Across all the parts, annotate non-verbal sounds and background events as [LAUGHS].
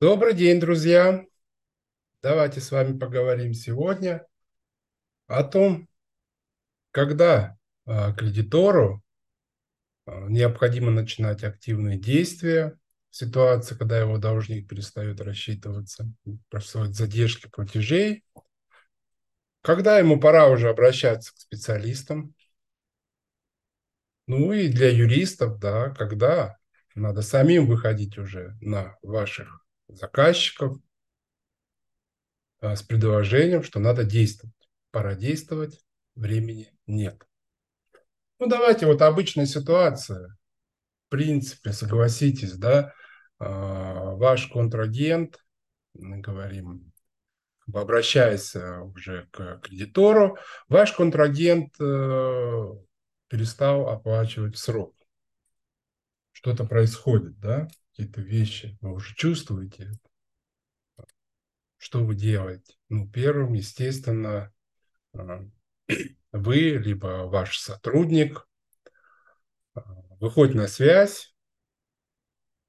Добрый день, друзья! Давайте с вами поговорим сегодня о том, когда а, кредитору а, необходимо начинать активные действия в ситуации, когда его должник перестает рассчитываться, происходят задержки платежей, когда ему пора уже обращаться к специалистам, ну и для юристов, да, когда надо самим выходить уже на ваших заказчиков а, с предложением, что надо действовать. Пора действовать, времени нет. Ну, давайте вот обычная ситуация. В принципе, согласитесь, да, а, ваш контрагент, говорим, обращаясь уже к кредитору, ваш контрагент э, перестал оплачивать срок. Что-то происходит, да, какие-то вещи, вы уже чувствуете Что вы делаете? Ну, первым, естественно, а, [CLEARS THROAT] вы, либо ваш сотрудник а, выходит на связь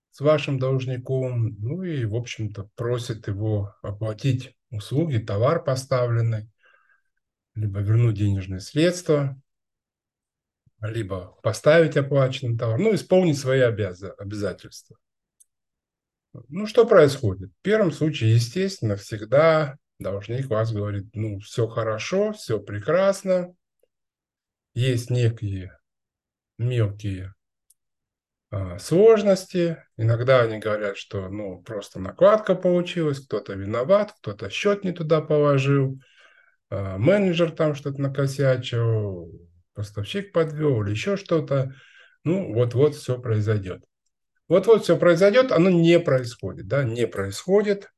с вашим должником, ну и, в общем-то, просит его оплатить услуги, товар поставленный, либо вернуть денежные средства, либо поставить оплаченный товар, ну, исполнить свои обязательства. Ну, что происходит? В первом случае, естественно, всегда должник вас говорит, ну, все хорошо, все прекрасно, есть некие мелкие а, сложности. Иногда они говорят, что ну, просто накладка получилась, кто-то виноват, кто-то счет не туда положил, а, менеджер там что-то накосячил, поставщик подвел или еще что-то. Ну, вот-вот все произойдет. Вот-вот все произойдет, оно не происходит, да, не происходит.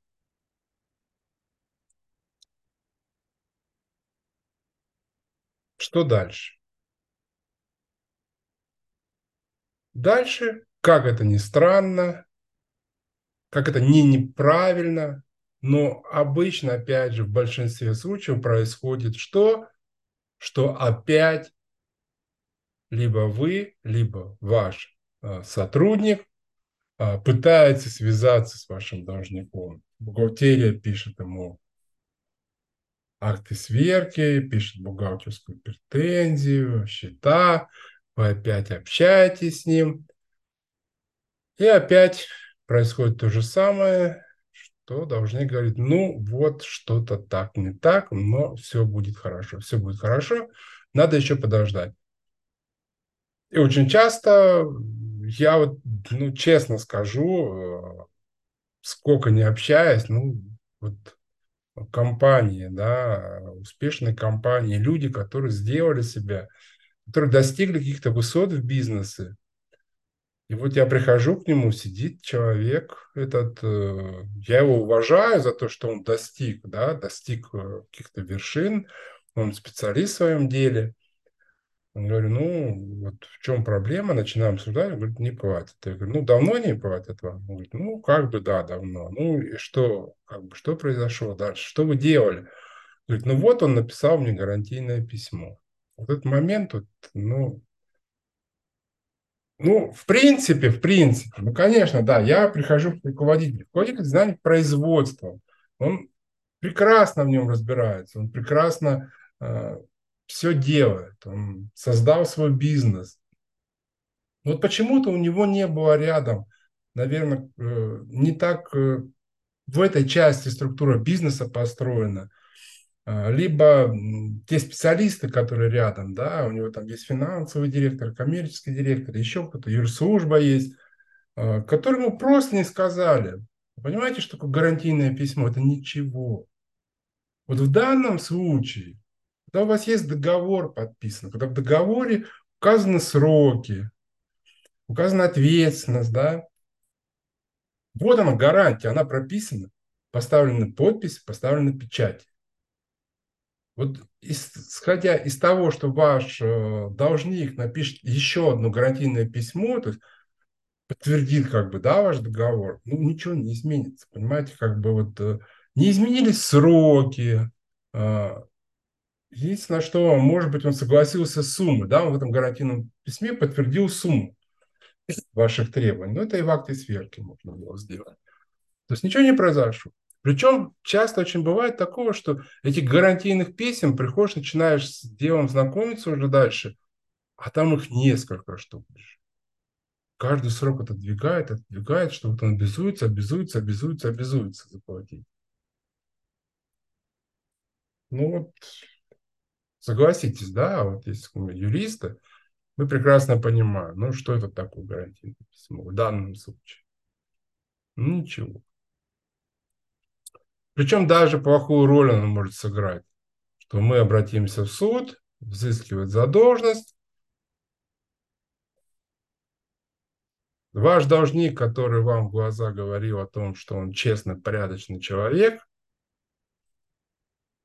Что дальше? Дальше, как это ни странно, как это не неправильно, но обычно, опять же, в большинстве случаев происходит что? Что опять либо вы, либо ваш э, сотрудник пытается связаться с вашим должником. Бухгалтерия пишет ему акты сверки, пишет бухгалтерскую претензию, счета, вы опять общаетесь с ним, и опять происходит то же самое, что должны говорить, ну вот что-то так не так, но все будет хорошо, все будет хорошо, надо еще подождать. И очень часто я вот, ну, честно скажу, э, сколько не общаясь, ну, вот компании, да, успешные компании, люди, которые сделали себя, которые достигли каких-то высот в бизнесе. И вот я прихожу к нему, сидит человек этот, э, я его уважаю за то, что он достиг, да, достиг э, каких-то вершин, он специалист в своем деле. Он говорю, ну, вот в чем проблема, начинаем обсуждать, он говорит, не платит. Я говорю, ну, давно не платят вам? Он говорит, ну, как бы, да, давно. Ну, и что, как бы, что произошло дальше? Что вы делали? Говорит, ну, вот он написал мне гарантийное письмо. Вот этот момент, вот, ну, ну, в принципе, в принципе, ну, конечно, да, я прихожу к руководителю. Руководитель знает производства. Он прекрасно в нем разбирается, он прекрасно э, все делает, он создал свой бизнес. Вот почему-то у него не было рядом, наверное, э, не так э, в этой части структура бизнеса построена, а, либо те специалисты, которые рядом, да, у него там есть финансовый директор, коммерческий директор, еще кто-то, юрслужба есть, которому просто не сказали. Понимаете, что такое гарантийное письмо? Это ничего. Вот в данном случае когда у вас есть договор подписан, когда в договоре указаны сроки, указана ответственность, да, вот она гарантия, она прописана, поставлена подпись, поставлена печать. Вот исходя из того, что ваш э, должник напишет еще одно гарантийное письмо, то есть подтвердит как бы, да, ваш договор, ну, ничего не изменится, понимаете, как бы вот э, не изменились сроки, э, Единственное, что, может быть, он согласился с суммой, да, он в этом гарантийном письме подтвердил сумму ваших требований. Но это и в акте сверки можно было сделать. То есть ничего не произошло. Причем часто очень бывает такого, что этих гарантийных писем приходишь, начинаешь с делом знакомиться уже дальше, а там их несколько штук. Каждый срок отодвигает, отодвигает, что вот он обязуется, обязуется, обязуется, обязуется заплатить. Ну вот, согласитесь, да, вот если мы юристы, мы прекрасно понимаем, ну что это такое гарантийное письмо в данном случае. Ничего. Причем даже плохую роль оно может сыграть, что мы обратимся в суд, взыскивать задолженность, Ваш должник, который вам в глаза говорил о том, что он честный, порядочный человек,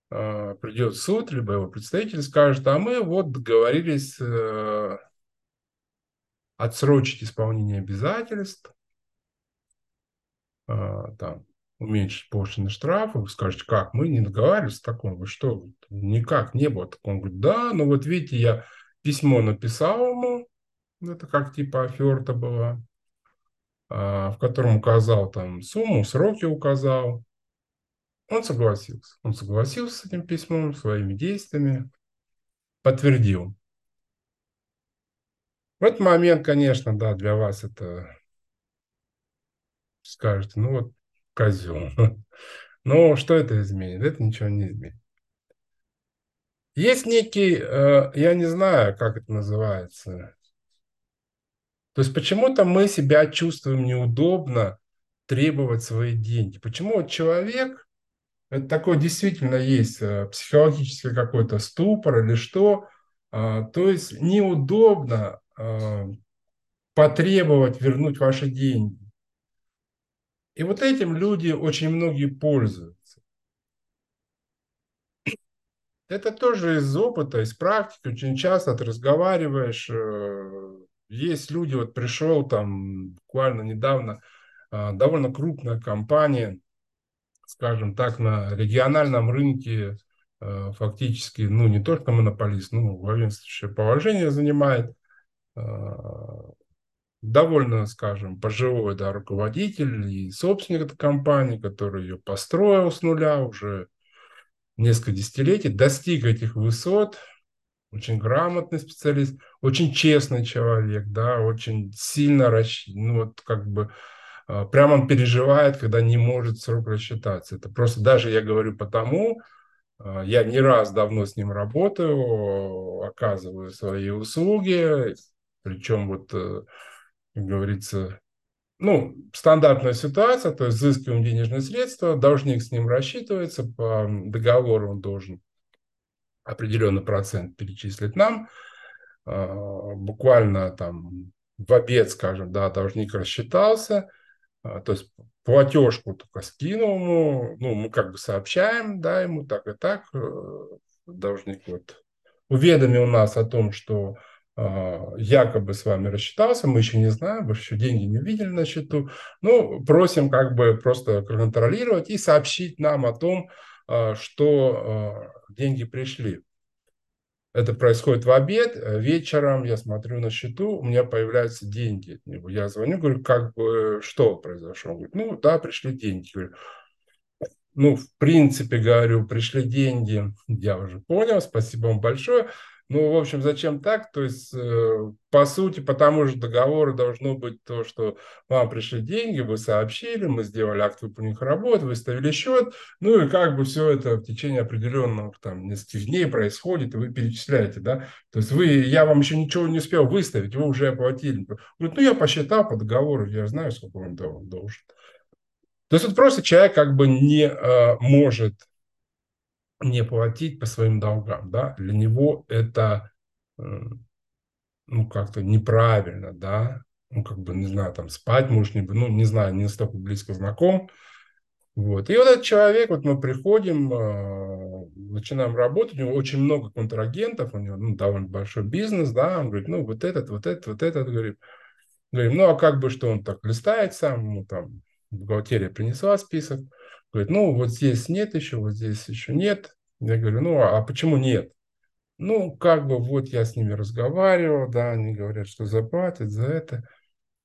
придет в суд, либо его представитель скажет, а мы вот договорились э, отсрочить исполнение обязательств, а, там, уменьшить пошлины штрафы, вы скажете, как, мы не договаривались с таком, вы что, никак не было такого. Он говорит, да, ну вот видите, я письмо написал ему, это как типа оферта была, в котором указал там сумму, сроки указал. Он согласился. Он согласился с этим письмом, своими действиями, подтвердил. В этот момент, конечно, да, для вас это скажете, ну вот козел. [LAUGHS] Но что это изменит? Это ничего не изменит. Есть некий, э, я не знаю, как это называется, то есть почему-то мы себя чувствуем неудобно требовать свои деньги. Почему человек, это такой действительно есть э, психологический какой-то ступор или что, а, то есть неудобно а, потребовать вернуть ваши деньги. И вот этим люди очень многие пользуются. Это тоже из опыта, из практики. Очень часто ты разговариваешь э, есть люди, вот пришел там буквально недавно а, довольно крупная компания, скажем так, на региональном рынке а, фактически, ну, не только монополист, ну, главенствующее положение занимает, а, довольно, скажем, пожилой да, руководитель и собственник этой компании, который ее построил с нуля уже несколько десятилетий, достиг этих высот, очень грамотный специалист, очень честный человек, да, очень сильно, ну вот как бы а, прямо он переживает, когда не может срок рассчитаться. Это просто даже я говорю потому, а, я не раз давно с ним работаю, оказываю свои услуги, причем вот, э, как говорится, ну, стандартная ситуация, то есть взыскиваем денежные средства, должник с ним рассчитывается, по договору он должен определенный процент перечислить нам. А, буквально там в обед, скажем, да, должник рассчитался, то есть платежку только скинул ему, ну, мы как бы сообщаем, да, ему так и так, э, должник вот уведомил нас о том, что а, якобы с вами рассчитался, мы еще не знаем, вы еще деньги не видели на счету, ну, просим как бы просто контролировать и сообщить нам о том, что деньги пришли. Это происходит в обед, вечером я смотрю на счету, у меня появляются деньги от него. Я звоню, говорю, как бы, что произошло? Он говорит, ну да, пришли деньги. Говорю, ну, в принципе, говорю, пришли деньги, [LAUGHS] я уже понял, спасибо вам большое. Ну, в общем, зачем так? То есть, э, по сути, по тому же договору должно быть то, что вам пришли деньги, вы сообщили, мы сделали акт выполненных работ, выставили счет, ну и как бы все это в течение определенного там нескольких дней происходит, и вы перечисляете, да? То есть вы, я вам еще ничего не успел выставить, вы уже оплатили. Говорит, ну я посчитал по договору, я знаю, сколько вам должен. То есть вот просто человек как бы не э, может не платить по своим долгам, да, для него это, э, ну, как-то неправильно, да, ну, как бы, не знаю, там, спать может не, ну, не знаю, не настолько близко знаком, вот. И вот этот человек, вот мы приходим, э, начинаем работать, у него очень много контрагентов, у него ну, довольно большой бизнес, да, он говорит, ну, вот этот, вот этот, вот этот, говорит, говорим, ну, а как бы, что он так листает сам, ну, там, бухгалтерия принесла список, Говорит, ну вот здесь нет еще, вот здесь еще нет. Я говорю, ну а почему нет? Ну, как бы вот я с ними разговаривал, да, они говорят, что заплатят за это.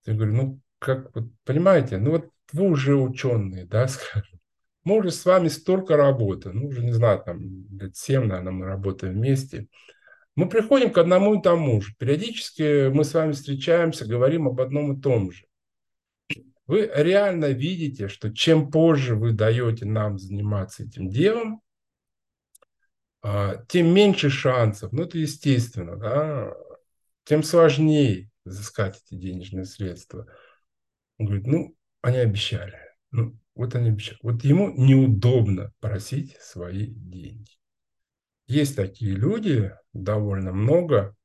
Я говорю, ну, как вот, понимаете, ну вот вы уже ученые, да, [LAUGHS] скажем. Мы уже с вами столько работы, ну уже не знаю, там лет 7, наверное, мы работаем вместе. Мы приходим к одному и тому же. Периодически мы с вами встречаемся, говорим об одном и том же. Вы реально видите, что чем позже вы даете нам заниматься этим делом, а, тем меньше шансов, ну это естественно, да, тем сложнее взыскать эти денежные средства. Он говорит, ну, они обещали. Ну, вот они обещали. Вот ему неудобно просить свои деньги. Есть такие люди, довольно много,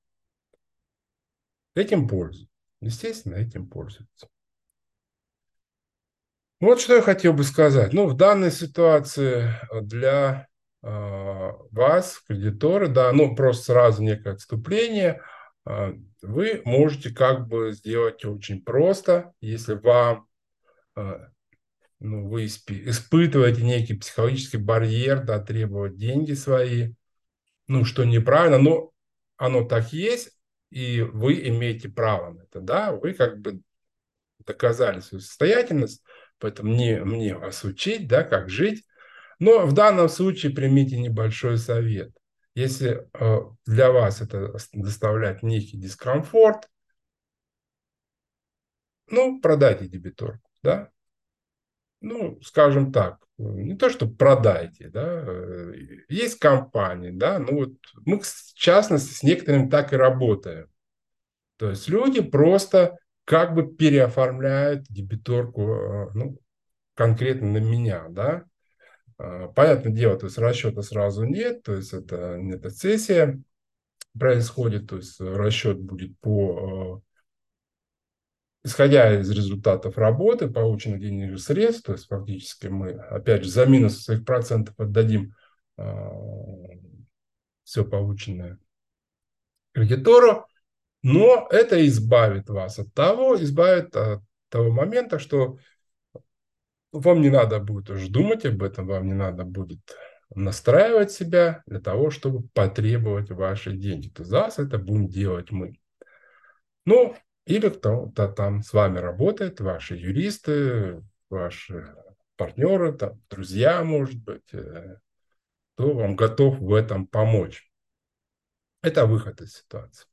этим пользуются. Естественно, этим пользуются. Вот что я хотел бы сказать. Ну, в данной ситуации для э, вас, кредиторы, да, ну, просто сразу некое отступление, э, вы можете как бы сделать очень просто, если вам э, ну, вы испытываете некий психологический барьер, да, требовать деньги свои, ну, что неправильно, но оно так есть, и вы имеете право на это, да, вы как бы доказали свою состоятельность, поэтому не мне вас учить, да, как жить, но в данном случае примите небольшой совет. Если э, для вас это доставляет некий дискомфорт, ну, продайте дебиторку, да, ну, скажем так, не то, что продайте, да, э, есть компании, да, ну вот мы, в частности, с некоторыми так и работаем. То есть люди просто как бы переоформляют дебиторку, э, ну, конкретно на меня, да. А, понятное дело, то есть расчета сразу нет, то есть это, это сессия происходит, то есть расчет будет по э, исходя из результатов работы, полученных денежных средств, то есть фактически мы, опять же, за минус своих процентов отдадим э, все полученное кредитору, но это избавит вас от того, избавит от того момента, что вам не надо будет уже думать об этом, вам не надо будет настраивать себя для того, чтобы потребовать ваши деньги. То за вас это будем делать мы. Ну, или кто-то там с вами работает, ваши юристы, ваши партнеры, там, друзья, может быть, э, кто вам готов в этом помочь. Это выход из ситуации.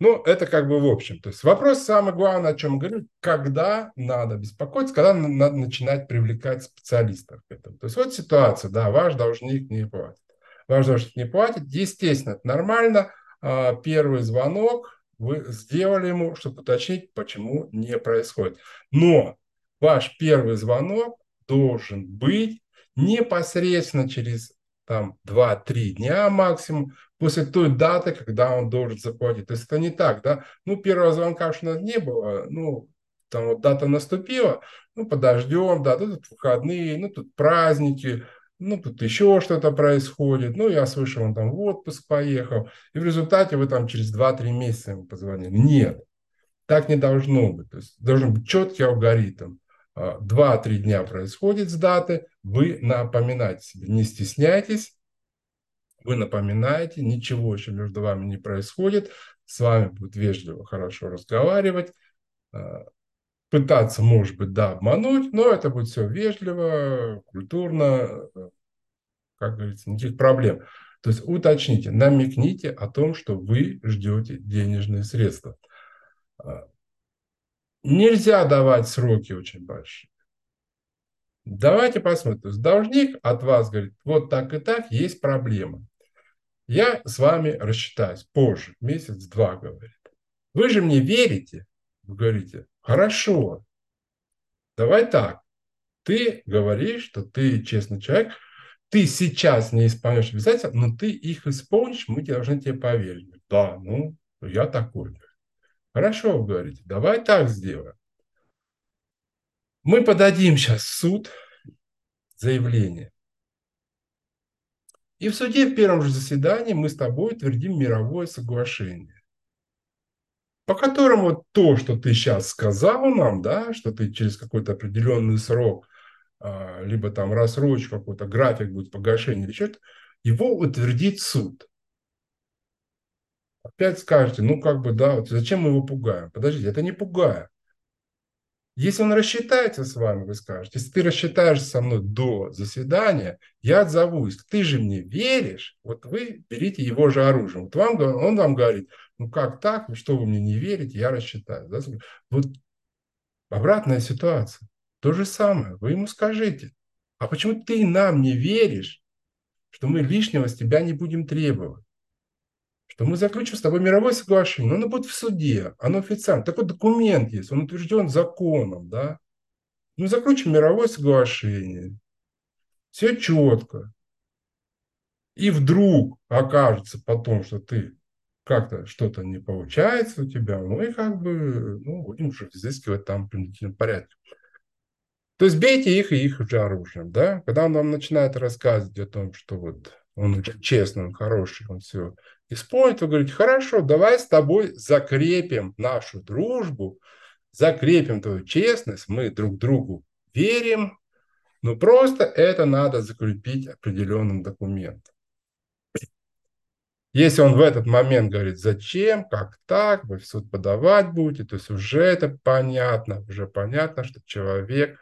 Ну, это как бы в общем. То есть вопрос самый главный, о чем мы говорим, когда надо беспокоиться, когда надо начинать привлекать специалистов к этому. То есть вот ситуация, да, ваш должник не платит. Ваш должник не платит, естественно, это нормально. А, первый звонок, вы сделали ему, чтобы уточнить, почему не происходит. Но ваш первый звонок должен быть непосредственно через там 2-3 дня максимум после той даты, когда он должен заплатить. То есть это не так, да? Ну, первого звонка у не было, ну, там вот дата наступила, ну, подождем, да, тут выходные, ну, тут праздники, ну, тут еще что-то происходит, ну, я слышал, он там в отпуск поехал, и в результате вы там через 2-3 месяца ему позвонили. Нет, так не должно быть. То есть должен быть четкий алгоритм. 2-3 а, дня происходит с даты, вы напоминаете себе, не стесняйтесь, вы напоминаете, ничего еще между вами не происходит, с вами будет вежливо, хорошо разговаривать, а, пытаться, может быть, да, обмануть, но это будет все вежливо, культурно, как говорится, никаких проблем. То есть уточните, намекните о том, что вы ждете денежные средства. Нельзя давать сроки очень большие. Давайте посмотрим. Должник от вас говорит, вот так и так, есть проблема. Я с вами рассчитаюсь позже, месяц-два, говорит. Вы же мне верите? Вы говорите, Хорошо. Давай так. Ты говоришь, что ты честный человек, ты сейчас не исполняешь обязательства, но ты их исполнишь, мы должны тебе поверить. Да, ну, я такой. Хорошо, говорите, давай так сделаем. Мы подадим сейчас в суд заявление. И в суде в первом же заседании мы с тобой утвердим мировое соглашение по которым вот то, что ты сейчас сказал нам, да, что ты через какой-то определенный срок, а, либо там рассрочку, какой-то график будет погашения или что-то, его утвердит суд. Опять скажете, ну как бы, да, вот зачем мы его пугаем? Подождите, это не пугаем. Если он рассчитается с вами, вы скажете, если ты рассчитаешься со мной до заседания, я отзовусь. Ты же мне веришь, вот вы берите его же оружием. Вот вам, он вам говорит, ну как так, что вы мне не верите, я рассчитаю. Да? Вот обратная ситуация. То же самое, вы ему скажите, а почему ты нам не веришь, что мы лишнего с тебя не будем требовать? Что мы заключим с тобой мировое соглашение, но оно будет в суде, оно официально. Такой документ есть, он утвержден законом, да. Мы заключим мировое соглашение, все четко. И вдруг окажется потом, что ты как-то что-то не получается у тебя, мы как бы ну, будем уже взыскивать там в принудительном порядке. То есть бейте их и их же оружием, да? Когда он вам начинает рассказывать о том, что вот он честный, он хороший, он все исполнит, вы говорите, хорошо, давай с тобой закрепим нашу дружбу, закрепим твою честность, мы друг другу верим, но просто это надо закрепить определенным документом. Если он в этот момент говорит, зачем, как так, вы в суд подавать будете, то есть уже это понятно, уже понятно, что человек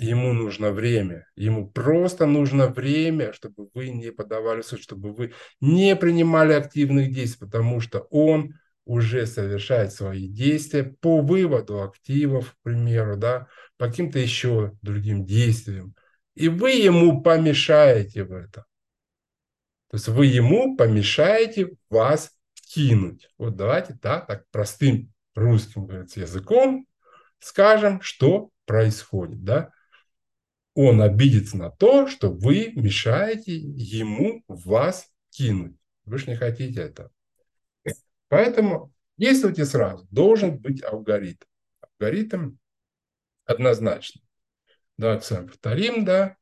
ему нужно время. Ему просто нужно время, чтобы вы не подавали суд, чтобы вы не принимали активных действий, потому что он уже совершает свои действия по выводу активов, к примеру, да, по каким-то еще другим действиям. И вы ему помешаете в этом. То есть вы ему помешаете вас кинуть. Вот давайте да, так простым русским говорится, языком скажем, что происходит. Да? Он обидится на то, что вы мешаете ему вас кинуть. Вы же не хотите этого. Поэтому действуйте сразу. Должен быть алгоритм. Алгоритм однозначно. Вами повторим, да.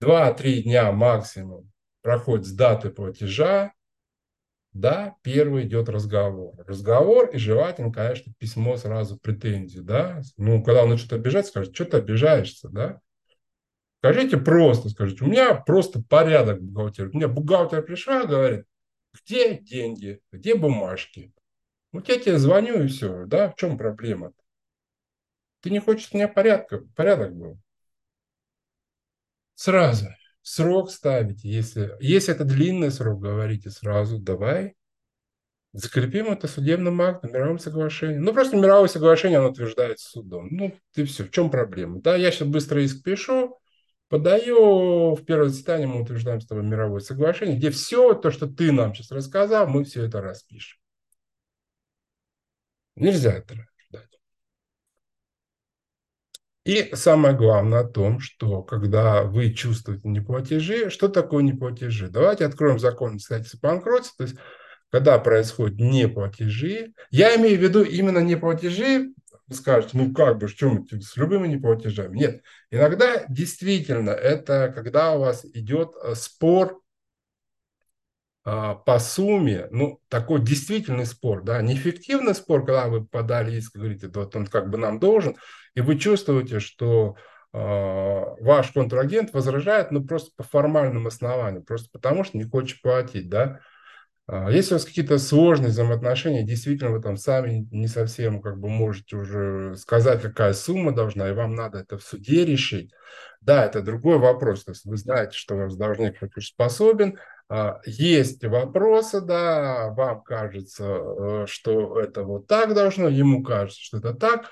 Два-три дня максимум проходит с даты платежа. Да, первый идет разговор. Разговор и желательно, конечно, письмо сразу претензию, да. Ну, когда он что-то обижать, скажет, что ты обижаешься, да. Скажите просто, скажите, у меня просто порядок бухгалтер. У меня бухгалтер пришла, говорит, где деньги, где бумажки? Вот я тебе звоню и все, да, в чем проблема? Ты не хочешь, у меня порядка, порядок был. Сразу срок ставите, если, если это длинный срок, говорите сразу, давай закрепим это судебным актом, мировым соглашением. Ну, просто мировое соглашение, оно утверждается судом. Ну, ты все, в чем проблема? Да, я сейчас быстро иск пишу, Подаю в первое заседание, мы утверждаем с тобой мировое соглашение, где все то, что ты нам сейчас рассказал, мы все это распишем. Нельзя это ждать. И самое главное о том, что когда вы чувствуете неплатежи, что такое неплатежи? Давайте откроем закон обстоятельств банкротства. То есть, когда происходят неплатежи, я имею в виду именно неплатежи скажете, ну как бы, чем с любыми неплатежами? Нет, иногда действительно это когда у вас идет э, спор а, по сумме, ну, такой действительный спор, да, неэффективный спор, когда вы подали иск, говорите, вот он как бы нам должен, и вы чувствуете, что э, ваш контрагент возражает, ну, просто по формальным основаниям, просто потому что не хочет платить, да, а, если у вас какие-то сложные взаимоотношения, действительно вы там сами не совсем как бы можете уже сказать, какая сумма должна, и вам надо это в суде решить. Да, это другой вопрос. То есть вы знаете, что ваш должник способен. А, есть вопросы, да, вам кажется, э, что это вот так должно, ему кажется, что это так.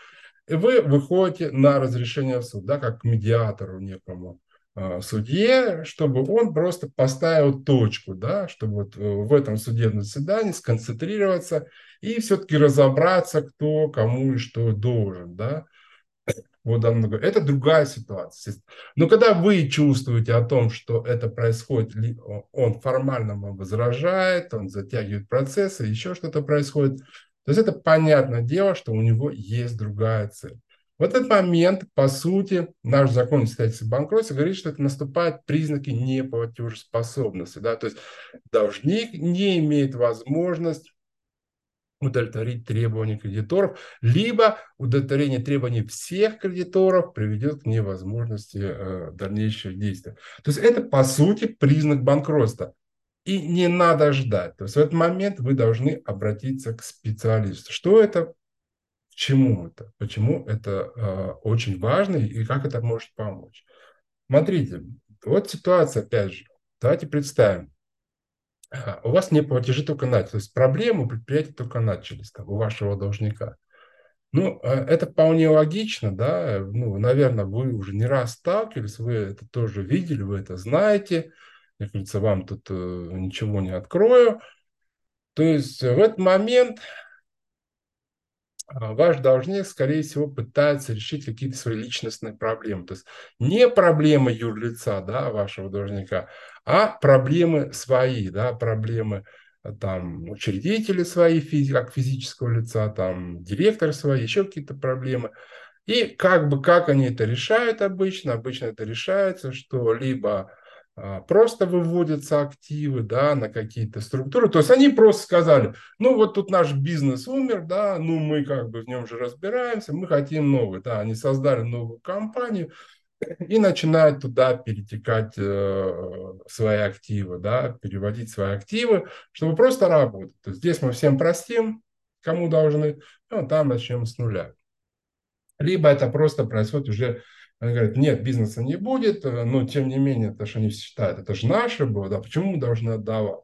И вы выходите на разрешение в суд, да, как к медиатору некому. А, судье, чтобы он просто поставил точку, да, чтобы вот э, в этом судебном заседании сконцентрироваться и все-таки разобраться, кто кому и что должен, да. Вот это другая ситуация. Но когда вы чувствуете о том, что это происходит, он формально вам возражает, он затягивает процессы, еще что-то происходит, то есть это понятное дело, что у него есть другая цель. В этот момент, по сути, наш закон о банкротства говорит, что это наступают признаки неплатежеспособности. Да? То есть должник не имеет возможность удовлетворить требования кредиторов, либо удовлетворение требований всех кредиторов приведет к невозможности э, дальнейших действий. То есть это, по сути, признак банкротства. И не надо ждать. То есть в этот момент вы должны обратиться к специалисту. Что это чему это? Почему это э, очень важно и как это может помочь? Смотрите, вот ситуация, опять же. Давайте представим. У вас не платежи только начались. То есть проблемы предприятия только начались, там, у вашего должника. Ну, э, это вполне логично, да. Ну, наверное, вы уже не раз сталкивались, вы это тоже видели, вы это знаете. Мне кажется, вам тут э, ничего не открою. То есть в этот момент ваш должник, скорее всего, пытается решить какие-то свои личностные проблемы. То есть не проблемы юрлица, да, вашего должника, а проблемы свои, да, проблемы а, там учредители свои, как физического лица, там директор свои, еще какие-то проблемы. И как бы как они это решают обычно? Обычно это решается, что либо а, просто выводятся активы да, на какие-то структуры. То есть они просто сказали, ну вот тут наш бизнес умер, да, ну мы как бы в нем же разбираемся, мы хотим новый. Да, они создали новую компанию и начинают туда перетекать э, свои активы, да, переводить свои активы, чтобы просто работать. То есть здесь мы всем простим, кому должны, ну, там начнем с нуля. Либо это просто происходит уже они говорят, нет, бизнеса не будет, э, но тем не менее, это же они считают, это же наше было, да, почему мы должны отдавать?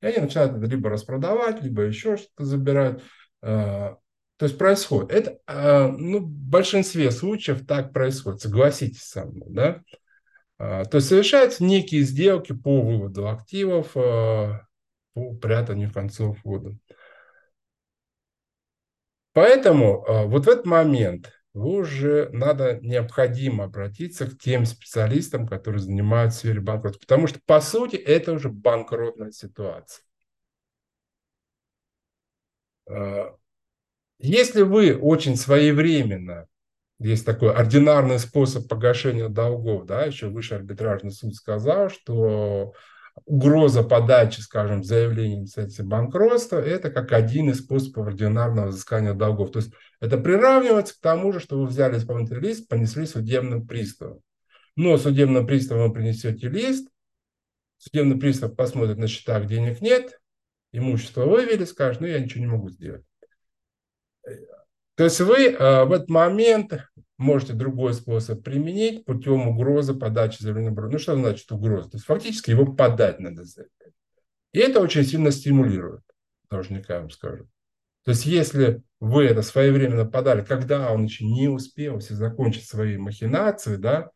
И они начинают это либо распродавать, либо еще что-то забирать. Э, то есть происходит. Это э, ну, в большинстве случаев так происходит, согласитесь со мной. Да? То есть совершаются некие сделки по выводу активов, по прятанию концов ввода. Поэтому вот в этот момент уже надо необходимо обратиться к тем специалистам, которые занимаются сфере банкротства. Потому что, по сути, это уже банкротная ситуация. А, если вы очень своевременно, есть такой ординарный способ погашения долгов, да, еще Высший арбитражный суд сказал, что угроза подачи, скажем, заявления инициации банкротства – это как один из способов ординарного взыскания долгов. То есть это приравнивается к тому же, что вы взяли исполнительный лист, понесли судебным приставом. Но судебным приставом вы принесете лист, судебный пристав посмотрит на счетах, денег нет, имущество вывели, скажет, ну я ничего не могу сделать. То есть вы э, в этот момент можете другой способ применить путем угрозы подачи заявления Ну, что значит угроза? То есть фактически его подать надо заявление. И это очень сильно стимулирует должника, я вам скажу. То есть если вы это своевременно подали, когда он еще не успел все закончить свои махинации, да,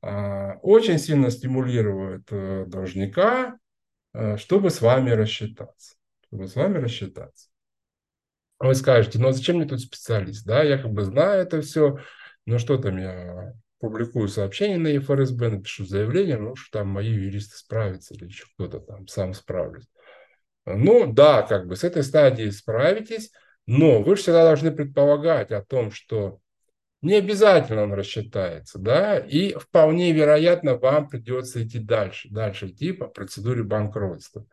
а, очень сильно стимулирует э, должника, э, чтобы с вами рассчитаться. Чтобы с вами рассчитаться. Вы скажете, ну а зачем мне тут специалист? Да, я как бы знаю это все, но что там я публикую сообщение на ФРСБ, напишу заявление, ну что там мои юристы справятся или еще кто-то там сам справлюсь. Ну да, как бы с этой стадии справитесь, но вы же всегда должны предполагать о том, что не обязательно он рассчитается, да, и вполне вероятно вам придется идти дальше, дальше идти по процедуре банкротства.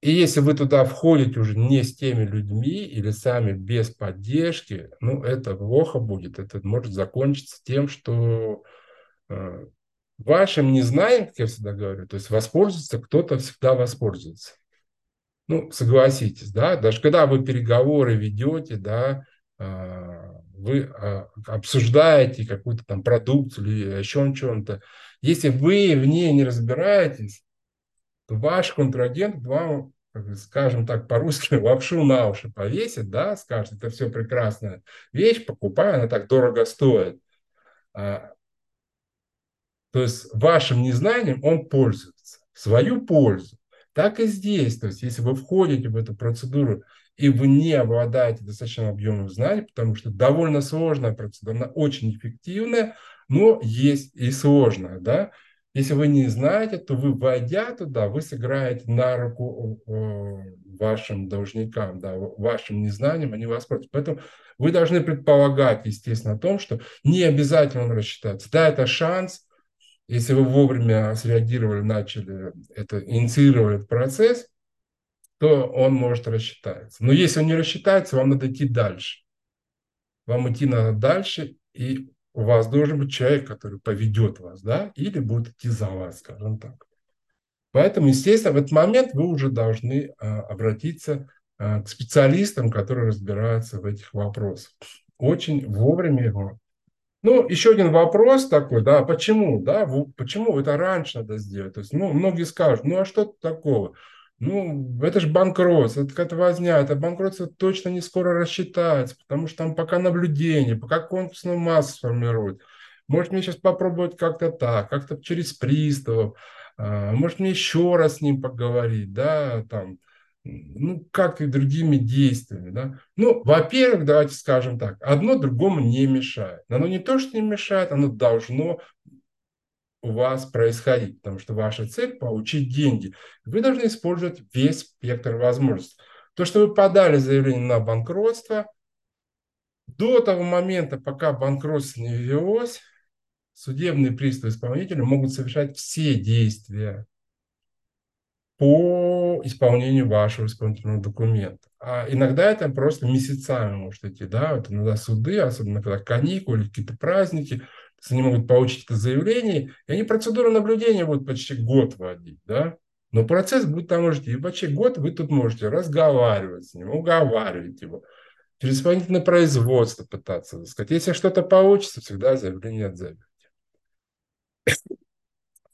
И если вы туда входите уже не с теми людьми или сами без поддержки, ну, это плохо будет. Это может закончиться тем, что э, вашим незнанием, как я всегда говорю, то есть воспользуется кто-то всегда воспользуется. Ну, согласитесь, да, даже когда вы переговоры ведете, да, э, вы э, обсуждаете какую-то там продукцию или еще чем-то, если вы в ней не разбираетесь, то ваш контрагент вам скажем так по-русски, [LAUGHS] лапшу на уши повесит, да, скажет, это все прекрасная вещь, покупай, она так дорого стоит. А, то есть вашим незнанием он пользуется, свою пользу. Так и здесь, то есть если вы входите в эту процедуру и вы не обладаете достаточным объемом знаний, потому что довольно сложная процедура, она очень эффективная, но есть и сложная, да, если вы не знаете, то вы, войдя туда, вы сыграете на руку вашим должникам, да, вашим незнанием, они вас против. Поэтому вы должны предполагать, естественно, о том, что не обязательно он рассчитается. Да, это шанс, если вы вовремя среагировали, начали это, инициировали этот процесс, то он может рассчитаться. Но если он не рассчитается, вам надо идти дальше. Вам идти надо дальше, и у вас должен быть человек, который поведет вас, да, или будет идти за вас, скажем так. Поэтому, естественно, в этот момент вы уже должны а, обратиться к специалистам, которые разбираются в этих вопросах. Очень вовремя его ну, еще один вопрос такой, да, почему, да, почему это раньше надо сделать? То есть, ну, многие скажут, ну, а что такого? Ну, это же банкротство, это какая-то возня, это банкротство точно не скоро рассчитается, потому что там пока наблюдение, пока конкурсную массу сформируют. Может, мне сейчас попробовать как-то так, как-то через приставов, а, может, мне еще раз с ним поговорить, да, там, ну, как и другими действиями. Да? Ну, во-первых, давайте скажем так, одно другому не мешает. Оно не то, что не мешает, оно должно у вас происходить, потому что ваша цель – получить деньги. Вы должны использовать весь спектр возможностей. То, что вы подали заявление на банкротство, до того момента, пока банкротство не ввелось, судебные приставы исполнителя могут совершать все действия по исполнению вашего исполнительного документа. А иногда это просто месяцами может идти, да, вот иногда суды, особенно когда каникулы, какие-то праздники, они могут получить это заявление, и они процедуру наблюдения будут почти год вводить, да, но процесс будет там можете, и почти год вы тут можете разговаривать с ним, уговаривать его, через исполнительное производство пытаться сказать. Если что-то получится, всегда заявление отзовете.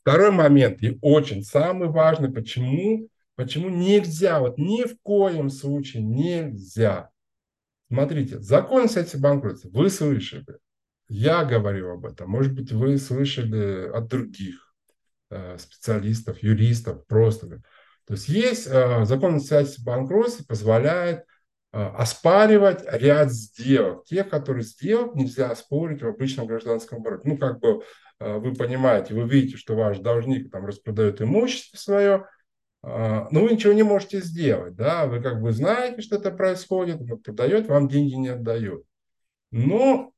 Второй момент, и очень самый важный, почему, почему нельзя, вот ни в коем случае нельзя. Смотрите, закон сети банкротства вы слышали, я говорю об этом, может быть, вы слышали от других э, специалистов, юристов, просто. То есть есть э, закон о сети банкротства, позволяет оспаривать ряд сделок. Тех, которые сделок нельзя оспорить в обычном гражданском обороте. Ну, как бы а, вы понимаете, вы видите, что ваш должник там распродает имущество свое, а, но вы ничего не можете сделать, да, вы как бы знаете, что это происходит, он продает, вам деньги не отдает. Но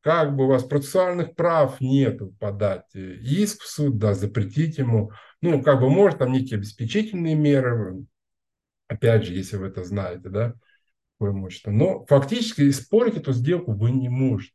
как бы у вас процессуальных прав нету подать иск в суд, да, запретить ему, ну, как бы может там некие обеспечительные меры, опять же, если вы это знаете, да, имущество. Но фактически испортить эту сделку вы не можете.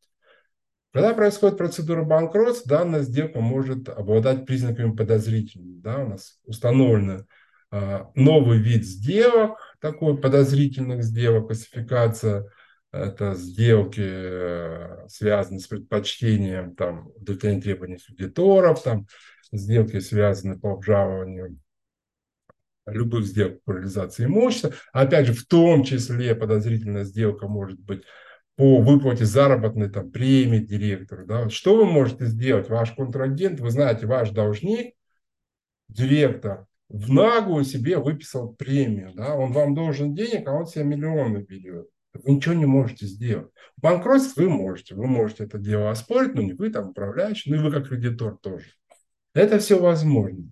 Когда происходит процедура банкротства, данная сделка может обладать признаками подозрительными. Да, у нас установлен э, новый вид сделок, такой подозрительных сделок, классификация это сделки, э, связанные с предпочтением там, удовлетворения требований кредиторов, там, сделки, связанные по обжалованию любых сделок по реализации имущества. Опять же, в том числе подозрительная сделка может быть по выплате заработной там, премии директору. Да? Что вы можете сделать? Ваш контрагент, вы знаете, ваш должник, директор, в наглую себе выписал премию. Да? Он вам должен денег, а он себе миллионы берет. Вы ничего не можете сделать. Банкротство вы можете. Вы можете это дело оспорить, но не вы там управляющий, ну и вы как кредитор тоже. Это все возможно.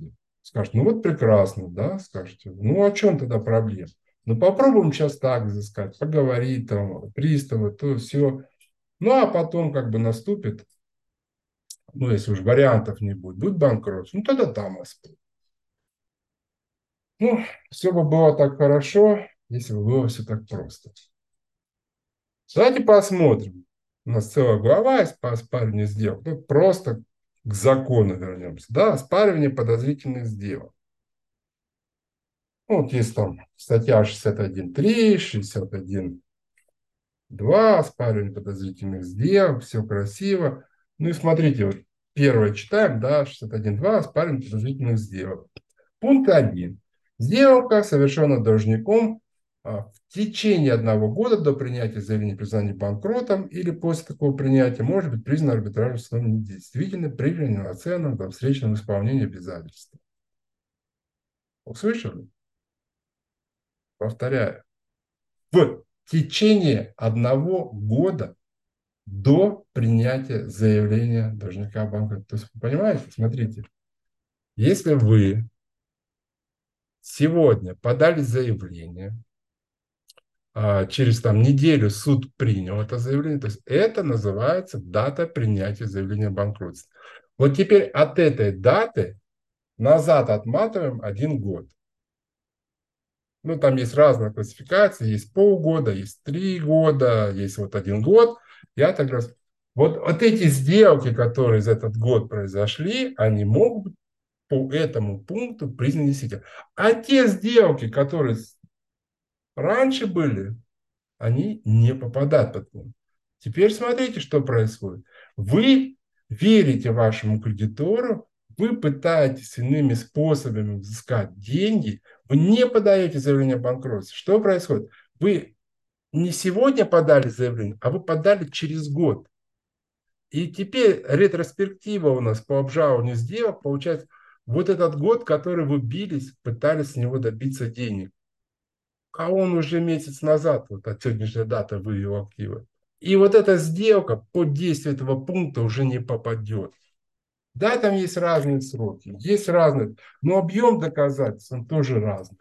Скажете, ну вот прекрасно, да, скажете. Ну о чем тогда проблема? Ну, попробуем сейчас так изыскать, поговорить там, приставы, то все. Ну, а потом как бы наступит, ну, если уж вариантов не будет, будет банкротство, ну, тогда там оспорим. Ну, все бы было так хорошо, если бы было все так просто. Давайте посмотрим. У нас целая глава есть по оспариванию сделок. Ну, просто к закону вернемся. Да, оспаривание подозрительных сделок. Ну, вот есть там статья 61.3, 61.2, оспаривание подозрительных сделок, все красиво. Ну и смотрите, вот первое читаем, да, 61.2, оспаривание подозрительных сделок. Пункт 1. Сделка совершена должником в течение одного года до принятия заявления признания банкротом или после такого принятия может быть признана арбитражным судом недействительной при неравноценном до встречном исполнении обязательств. Услышали? Повторяю, в течение одного года до принятия заявления должника банка. То есть, вы понимаете, смотрите, если вы сегодня подали заявление, а через там неделю суд принял это заявление, то есть это называется дата принятия заявления о банкротстве. Вот теперь от этой даты назад отматываем один год. Ну, там есть разные классификации, есть полгода, есть три года, есть вот один год. Я так раз... Вот, вот эти сделки, которые за этот год произошли, они могут по этому пункту признаны действительно. А те сделки, которые раньше были, они не попадают под клон. Теперь смотрите, что происходит. Вы верите вашему кредитору, вы пытаетесь иными способами взыскать деньги, вы не подаете заявление о банкротстве. Что происходит? Вы не сегодня подали заявление, а вы подали через год. И теперь ретроспектива у нас по обжалованию сделок получается вот этот год, который вы бились, пытались с него добиться денег. А он уже месяц назад, вот от сегодняшней даты вывел активы. И вот эта сделка под действие этого пункта уже не попадет. Да, там есть разные сроки, есть разные, но объем доказательств он тоже разный.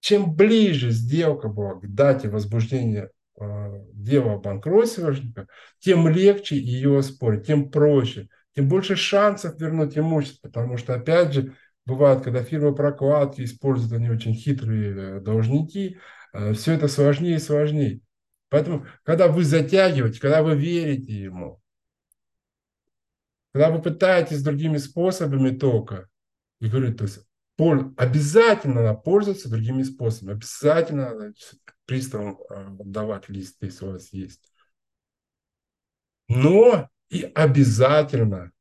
Чем ближе сделка была к дате возбуждения э, дела о банкротстве тем легче ее оспорить, тем проще, тем больше шансов вернуть имущество, потому что, опять же, бывает, когда фирмы прокладки используют они очень хитрые э, должники, э, все это сложнее и сложнее. Поэтому, когда вы затягиваете, когда вы верите ему, когда вы пытаетесь другими способами только, и говорю, то есть обязательно надо пользоваться другими способами, обязательно надо приставам э, давать лист, если у вас есть. Но и обязательно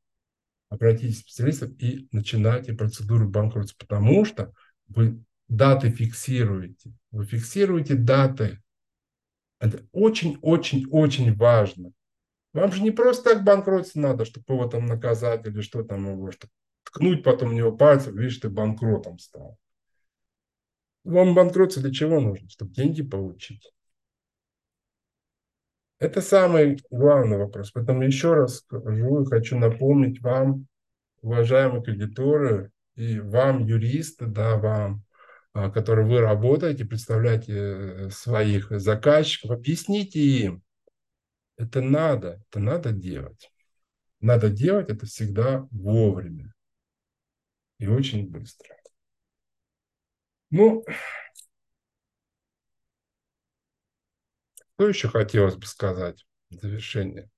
обратитесь к специалистам и начинайте процедуру банкротства, потому что вы даты фиксируете. Вы фиксируете даты это очень-очень-очень важно. Вам же не просто так банкротиться надо, чтобы его там наказать или что там его, чтобы ткнуть потом в него пальцем, видишь, ты банкротом стал. Вам банкротство для чего нужно? Чтобы деньги получить. Это самый главный вопрос. Поэтому еще раз скажу и хочу напомнить вам, уважаемые кредиторы, и вам, юристы, да, вам, а, которые вы работаете, представляете э, своих заказчиков, объясните им, это надо, это надо делать. Надо делать это всегда вовремя и очень быстро. Ну, что еще хотелось бы сказать в завершение?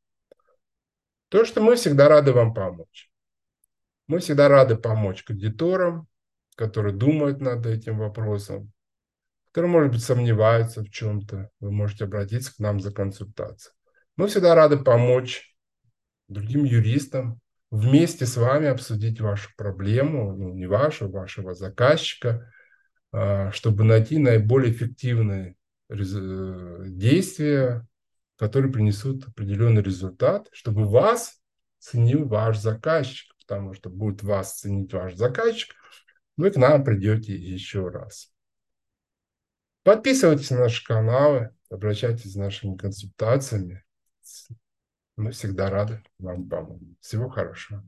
То, что мы всегда рады вам помочь. Мы всегда рады помочь кредиторам, которые думают над этим вопросом, которые, может быть, сомневаются в чем-то, вы можете обратиться к нам за консультацией. Мы всегда рады помочь другим юристам, вместе с вами обсудить вашу проблему, ну, не вашу, вашего заказчика, а, чтобы найти наиболее эффективные действия, которые принесут определенный результат, чтобы вас ценил ваш заказчик, потому что будет вас ценить ваш заказчик, вы к нам придете еще раз. Подписывайтесь на наши каналы, обращайтесь с нашими консультациями. Мы всегда рады вам помочь. Всего хорошего.